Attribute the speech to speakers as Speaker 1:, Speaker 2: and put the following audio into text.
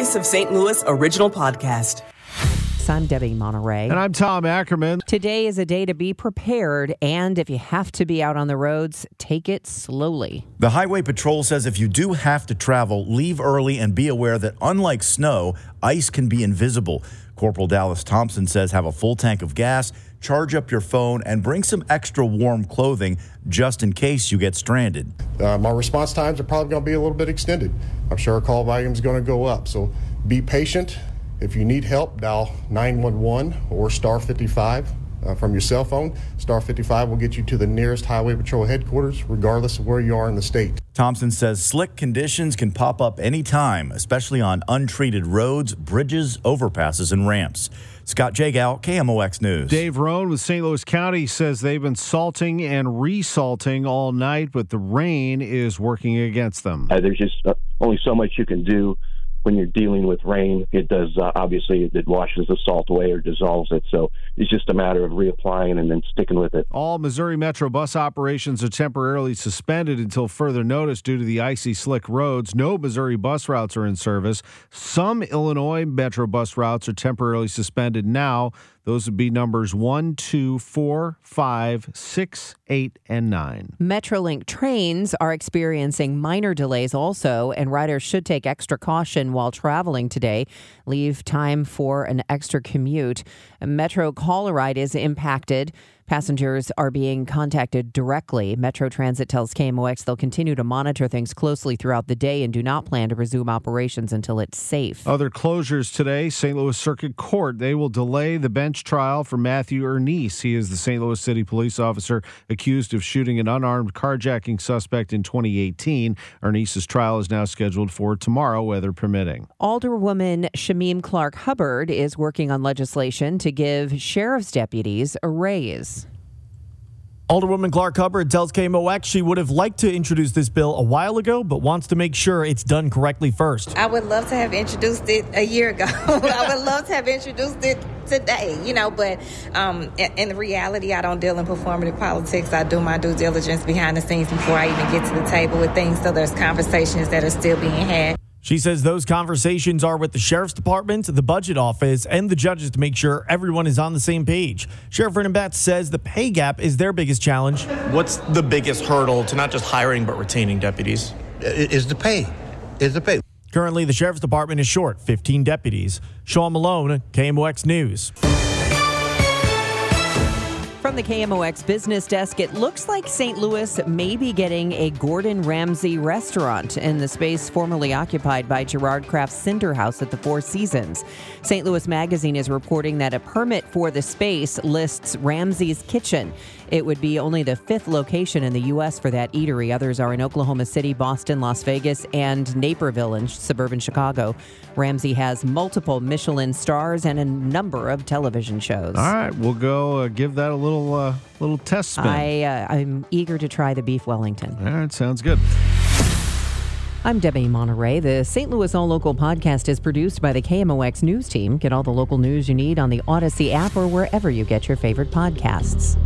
Speaker 1: Voice of St. Louis original podcast.
Speaker 2: I'm Debbie Monterey.
Speaker 3: And I'm Tom Ackerman.
Speaker 2: Today is a day to be prepared, and if you have to be out on the roads, take it slowly.
Speaker 4: The Highway Patrol says if you do have to travel, leave early and be aware that unlike snow, ice can be invisible. Corporal Dallas Thompson says have a full tank of gas, charge up your phone, and bring some extra warm clothing just in case you get stranded.
Speaker 5: Uh, my response times are probably going to be a little bit extended. I'm sure our call volume is going to go up. So be patient. If you need help, dial 911 or star 55 uh, from your cell phone. Star 55 will get you to the nearest Highway Patrol headquarters, regardless of where you are in the state.
Speaker 4: Thompson says slick conditions can pop up anytime, especially on untreated roads, bridges, overpasses, and ramps. Scott Jagow, KMOX News.
Speaker 3: Dave Roan with St. Louis County says they've been salting and resalting all night, but the rain is working against them.
Speaker 6: Uh, there's just uh, only so much you can do when you're dealing with rain, it does uh, obviously it washes the salt away or dissolves it. So it's just a matter of reapplying and then sticking with it.
Speaker 3: All Missouri Metro bus operations are temporarily suspended until further notice due to the icy slick roads. No Missouri bus routes are in service. Some Illinois Metro bus routes are temporarily suspended now. Those would be numbers one, two, four, five, six, eight, and nine.
Speaker 2: Metrolink trains are experiencing minor delays also, and riders should take extra caution while traveling today. Leave time for an extra commute. Metro Call-A-Ride is impacted. Passengers are being contacted directly. Metro Transit tells KMOX they'll continue to monitor things closely throughout the day and do not plan to resume operations until it's safe.
Speaker 3: Other closures today St. Louis Circuit Court. They will delay the bench trial for Matthew Ernese. He is the St. Louis City police officer accused of shooting an unarmed carjacking suspect in 2018. Ernese's trial is now scheduled for tomorrow, weather permitting.
Speaker 2: Alderwoman Shameem Clark Hubbard is working on legislation to give sheriff's deputies a raise.
Speaker 7: Alderwoman Clark Hubbard tells KMOX she would have liked to introduce this bill a while ago, but wants to make sure it's done correctly first.
Speaker 8: I would love to have introduced it a year ago. I would love to have introduced it today, you know, but um, in reality, I don't deal in performative politics. I do my due diligence behind the scenes before I even get to the table with things, so there's conversations that are still being had.
Speaker 7: She says those conversations are with the sheriff's department, the budget office, and the judges to make sure everyone is on the same page. Sheriff Vernon Betts says the pay gap is their biggest challenge.
Speaker 9: What's the biggest hurdle to not just hiring but retaining deputies?
Speaker 10: Is the pay. Is the pay.
Speaker 7: Currently, the sheriff's department is short 15 deputies. Sean Malone, KMOX News.
Speaker 2: From the KMOX business desk, it looks like St. Louis may be getting a Gordon Ramsay restaurant in the space formerly occupied by Gerard Craft's Cinder House at the Four Seasons. St. Louis Magazine is reporting that a permit for the space lists Ramsay's Kitchen. It would be only the fifth location in the U.S. for that eatery. Others are in Oklahoma City, Boston, Las Vegas, and Naperville in suburban Chicago. Ramsay has multiple Michelin stars and a number of television shows.
Speaker 3: All right, we'll go uh, give that a little uh, little test spin.
Speaker 2: I, uh, I'm eager to try the beef Wellington.
Speaker 3: All right, sounds good.
Speaker 2: I'm Debbie Monterey. The St. Louis All Local podcast is produced by the KMOX News Team. Get all the local news you need on the Audacy app or wherever you get your favorite podcasts.